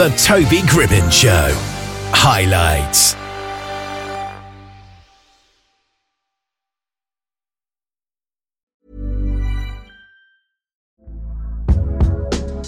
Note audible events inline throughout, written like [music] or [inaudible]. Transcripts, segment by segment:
The Toby Gribbin Show. Highlights.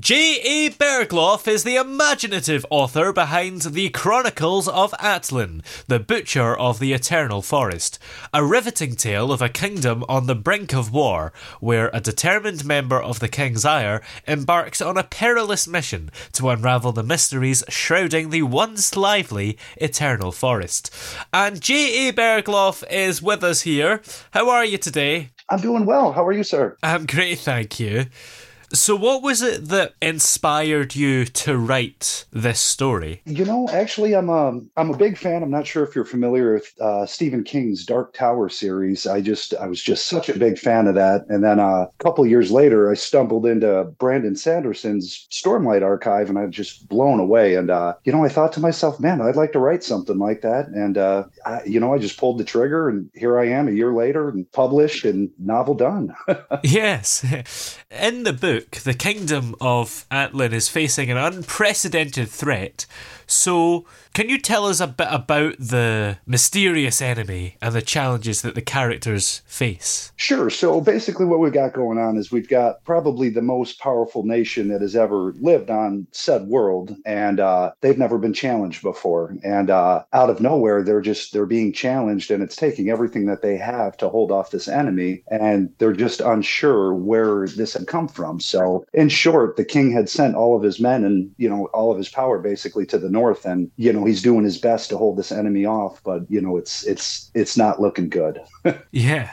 J.A. Bergloff is the imaginative author behind The Chronicles of Atlen, the Butcher of the Eternal Forest, a riveting tale of a kingdom on the brink of war, where a determined member of the King's Ire embarks on a perilous mission to unravel the mysteries shrouding the once lively Eternal Forest. And J.A. Bergloff is with us here. How are you today? I'm doing well. How are you, sir? I'm great, thank you. So, what was it that inspired you to write this story? You know, actually, I'm a um, I'm a big fan. I'm not sure if you're familiar with uh, Stephen King's Dark Tower series. I just I was just such a big fan of that. And then uh, a couple years later, I stumbled into Brandon Sanderson's Stormlight archive, and I was just blown away. And uh, you know, I thought to myself, man, I'd like to write something like that. And uh, I, you know, I just pulled the trigger, and here I am a year later, and published and novel done. [laughs] yes, [laughs] in the book the kingdom of Atlen is facing an unprecedented threat. So, can you tell us a bit about the mysterious enemy and the challenges that the characters face? Sure. So, basically, what we've got going on is we've got probably the most powerful nation that has ever lived on said world, and uh, they've never been challenged before. And uh, out of nowhere, they're just they're being challenged, and it's taking everything that they have to hold off this enemy, and they're just unsure where this had come from. So, in short, the king had sent all of his men and you know all of his power basically to the north, and you know he's doing his best to hold this enemy off, but you know it's it's it's not looking good. [laughs] yeah,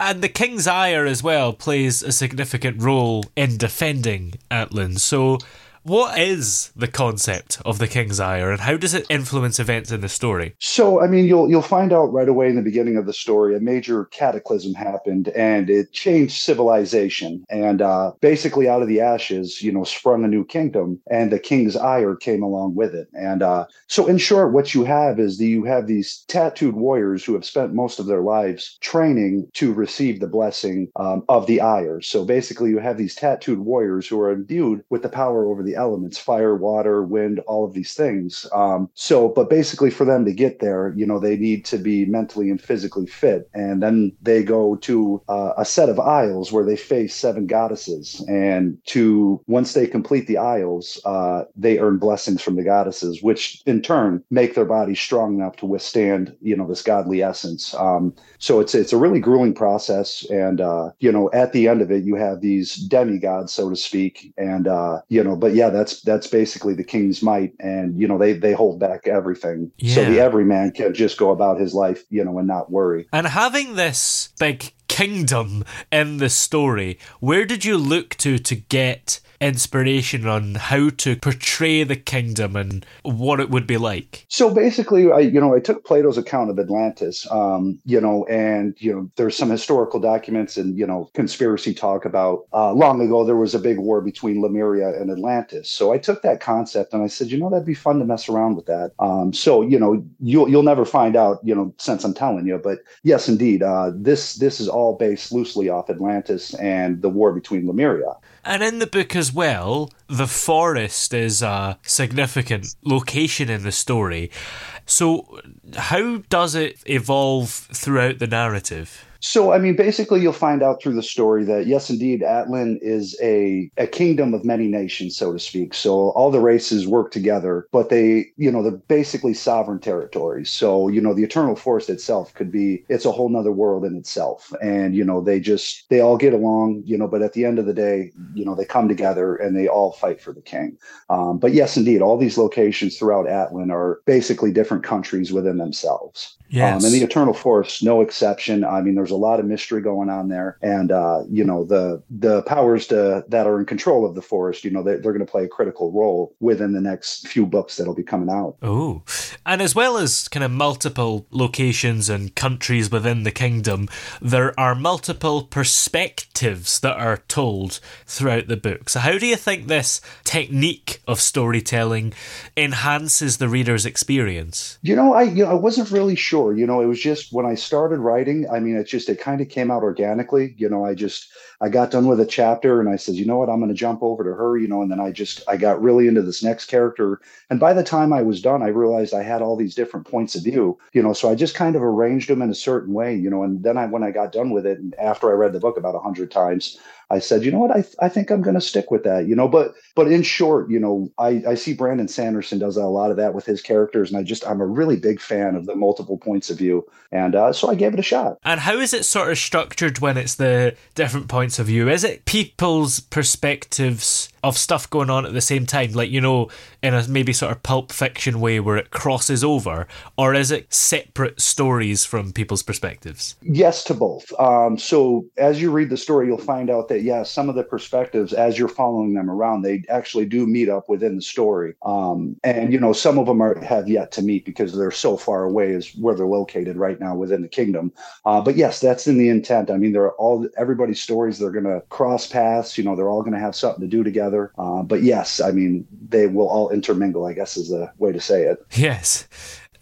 and the King's Ire as well plays a significant role in defending Atlen. So what is the concept of the King's Ire, and how does it influence events in the story? So, I mean, you'll you'll find out right away in the beginning of the story. A major cataclysm happened, and it changed civilization. And uh, basically, out of the ashes, you know, sprung a new kingdom, and the King's Ire came along with it. And uh, so, in short, what you have is that you have these tattooed warriors who have spent most of their lives training to receive the blessing um, of the Ire. So, basically, you have these tattooed warriors who are imbued with the power over the the elements fire water wind all of these things. Um, so but basically for them to get there you know they need to be mentally and physically fit. And then they go to uh, a set of isles where they face seven goddesses. And to once they complete the aisles uh, they earn blessings from the goddesses which in turn make their bodies strong enough to withstand you know this godly essence. Um, so it's it's a really grueling process. And uh, you know at the end of it you have these demigods so to speak. And uh, you know but yeah yeah, that's that's basically the king's might, and you know they they hold back everything, yeah. so the everyman can just go about his life, you know, and not worry. And having this big kingdom in the story, where did you look to to get inspiration on how to portray the kingdom and what it would be like? So basically, I you know I took Plato's account of Atlantis, um, you know, and you know there's some historical documents and you know conspiracy talk about uh, long ago there was a big war between Lemuria and Atlantis. So I took that concept and I said, you know, that'd be fun to mess around with that. Um, so you know you'll you'll never find out, you know, since I'm telling you, but yes, indeed, uh, this this is all all based loosely off Atlantis and the war between Lemuria. And in the book as well, the forest is a significant location in the story. So, how does it evolve throughout the narrative? So, I mean, basically, you'll find out through the story that yes, indeed, Atlen is a a kingdom of many nations, so to speak. So all the races work together, but they, you know, they're basically sovereign territories. So, you know, the Eternal Forest itself could be it's a whole nother world in itself, and you know, they just they all get along, you know, but at the end of the day, you know, they come together and they all fight for the king. Um, but yes, indeed, all these locations throughout Atlen are basically different countries within themselves. Yes. Um, and the Eternal Forest, no exception. I mean, there's a lot of mystery going on there, and uh, you know the the powers to, that are in control of the forest, you know, they, they're going to play a critical role within the next few books that'll be coming out. Oh, and as well as kind of multiple locations and countries within the kingdom, there are multiple perspectives that are told throughout the book. So, how do you think this technique of storytelling enhances the reader's experience? You know, I you know I wasn't really sure. You know, it was just when I started writing. I mean, it just it kind of came out organically. You know, I just I got done with a chapter and I said, you know what, I'm going to jump over to her. You know, and then I just I got really into this next character. And by the time I was done, I realized I had all these different points of view. You know, so I just kind of arranged them in a certain way. You know, and then I when I got done with it, and after I read the book about a hundred times, I said, you know what, I, I think I'm going to stick with that, you know. But but in short, you know, I, I see Brandon Sanderson does a lot of that with his characters, and I just I'm a really big fan of the multiple points of view, and uh, so I gave it a shot. And how is it sort of structured when it's the different points of view? Is it people's perspectives of stuff going on at the same time, like you know, in a maybe sort of pulp fiction way where it crosses over, or is it separate stories from people's perspectives? Yes to both. Um, so as you read the story, you'll find out that yes, some of the perspectives as you're following them around, they actually do meet up within the story, um, and you know some of them are have yet to meet because they're so far away as where they're located right now within the kingdom. Uh, but yes, that's in the intent. I mean, they're all everybody's stories. They're going to cross paths. You know, they're all going to have something to do together. Uh, but yes, I mean, they will all intermingle, I guess is the way to say it. Yes.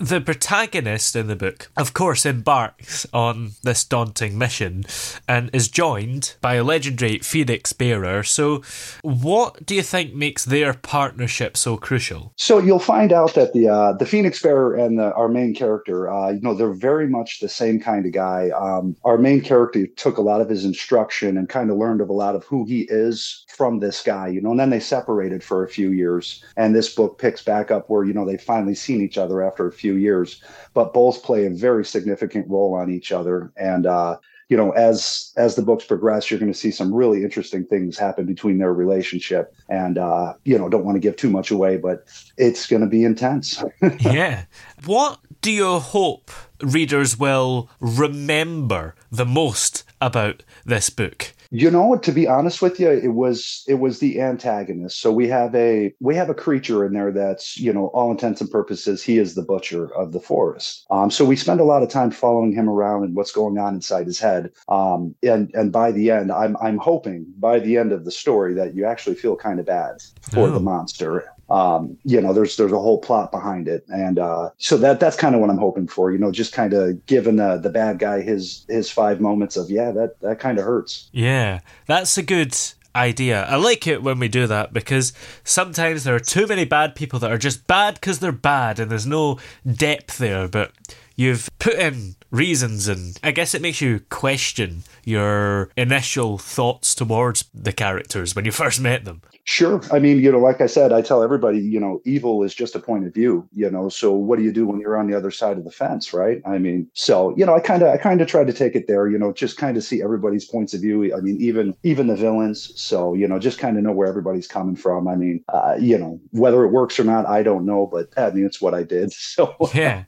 The protagonist in the book, of course, embarks on this daunting mission and is joined by a legendary Phoenix bearer. So, what do you think makes their partnership so crucial? So you'll find out that the uh, the Phoenix bearer and the, our main character, uh, you know, they're very much the same kind of guy. Um, our main character took a lot of his instruction and kind of learned of a lot of who he is from this guy, you know, and then they separated for a few years. And this book picks back up where you know they've finally seen each other after a few years, but both play a very significant role on each other. And uh, you know, as as the books progress, you're going to see some really interesting things happen between their relationship. And uh, you know, don't want to give too much away, but it's going to be intense. [laughs] yeah. What do you hope readers will remember the most about this book? You know, to be honest with you, it was it was the antagonist. So we have a we have a creature in there that's you know all intents and purposes he is the butcher of the forest. Um, so we spend a lot of time following him around and what's going on inside his head. Um, and and by the end, I'm I'm hoping by the end of the story that you actually feel kind of bad for Oh. the monster. Um, you know, there's there's a whole plot behind it, and uh, so that that's kind of what I'm hoping for. You know, just kind of giving the the bad guy his his five moments of yeah, that that kind of hurts. Yeah, that's a good idea. I like it when we do that because sometimes there are too many bad people that are just bad because they're bad and there's no depth there, but you've put in reasons and I guess it makes you question your initial thoughts towards the characters when you [laughs] first met them. Sure. I mean, you know, like I said, I tell everybody, you know, evil is just a point of view, you know. So what do you do when you're on the other side of the fence, right? I mean, so, you know, I kind of I kind of try to take it there, you know, just kind of see everybody's points of view. I mean, even even the villains. So, you know, just kind of know where everybody's coming from. I mean, uh, you know, whether it works or not, I don't know, but I mean, it's what I did. [laughs] So, Yeah.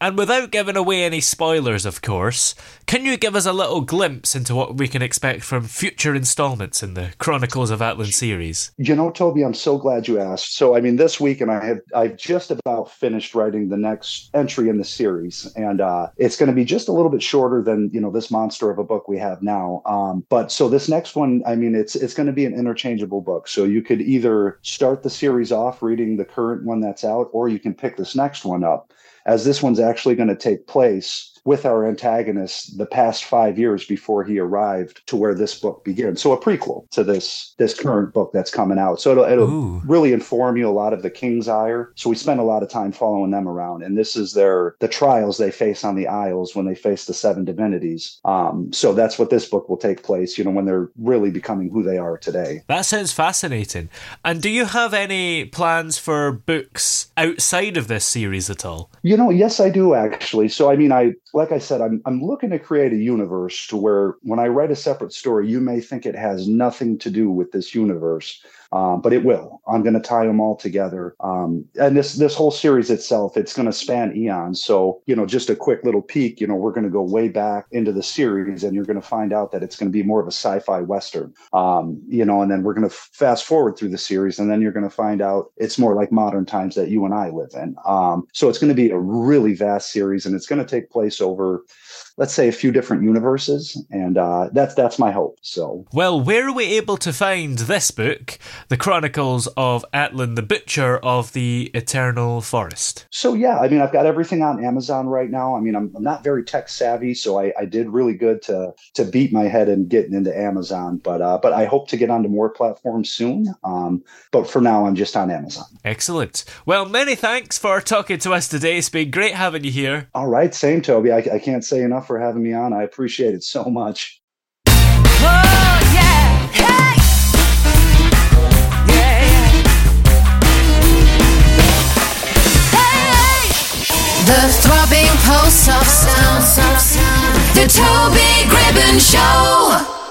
And without giving away any spoilers, of course, can you give us a little glimpse into what we can expect from future installments in the Chronicles of Atlen series? You know, Toby, I'm so glad you asked. So, I mean, this week, and I have I've just about finished writing the next entry in the series, and uh, it's going to be just a little bit shorter than you know this monster of a book we have now. Um, but so this next one, I mean, it's it's going to be an interchangeable book. So you could either start the series off reading the current one that's out, or you can pick this next one up, as this one's actually going to take place with our antagonist the past five years before he arrived to where this book begins. So a prequel to this this current book that's coming out. So it'll, it'll really inform you a lot of the King's Ire. So we spend a lot of time following them around, and this is their the trials they face on the Isles when they face the seven divinities. Um, so that's what this book will take place. You know, when they're really becoming who they are today. That sounds fascinating. And do you have any plans for books outside of this series at all? You know, yes, I do actually. So I mean, I like I said, I'm I'm looking to create a universe to where when I write a separate story, you may think it has nothing to do with this universe um, but it will. I'm going to tie them all together. Um, and this this whole series itself, it's going to span eons. So you know, just a quick little peek. You know, we're going to go way back into the series, and you're going to find out that it's going to be more of a sci-fi western. Um, you know, and then we're going to fast forward through the series, and then you're going to find out it's more like modern times that you and I live in. Um, so it's going to be a really vast series, and it's going to take place over let's say a few different universes and uh, that's that's my hope so. Well where are we able to find this book the chronicles of atlen the butcher of the eternal forest? So yeah i mean i've got everything on amazon right now. I mean i'm, I'm not very tech savvy so I, I, did really good to to beat my head in getting into amazon but uh, but i hope to get onto more platforms soon. Um, but for now i'm just on amazon. Excellent. Well many thanks for talking to us today. It's been great having you here. All right same toby. I, I can't say enough for having me on. I appreciate it so much. The throbbing pulse of sound. The Toby Gribbon Show.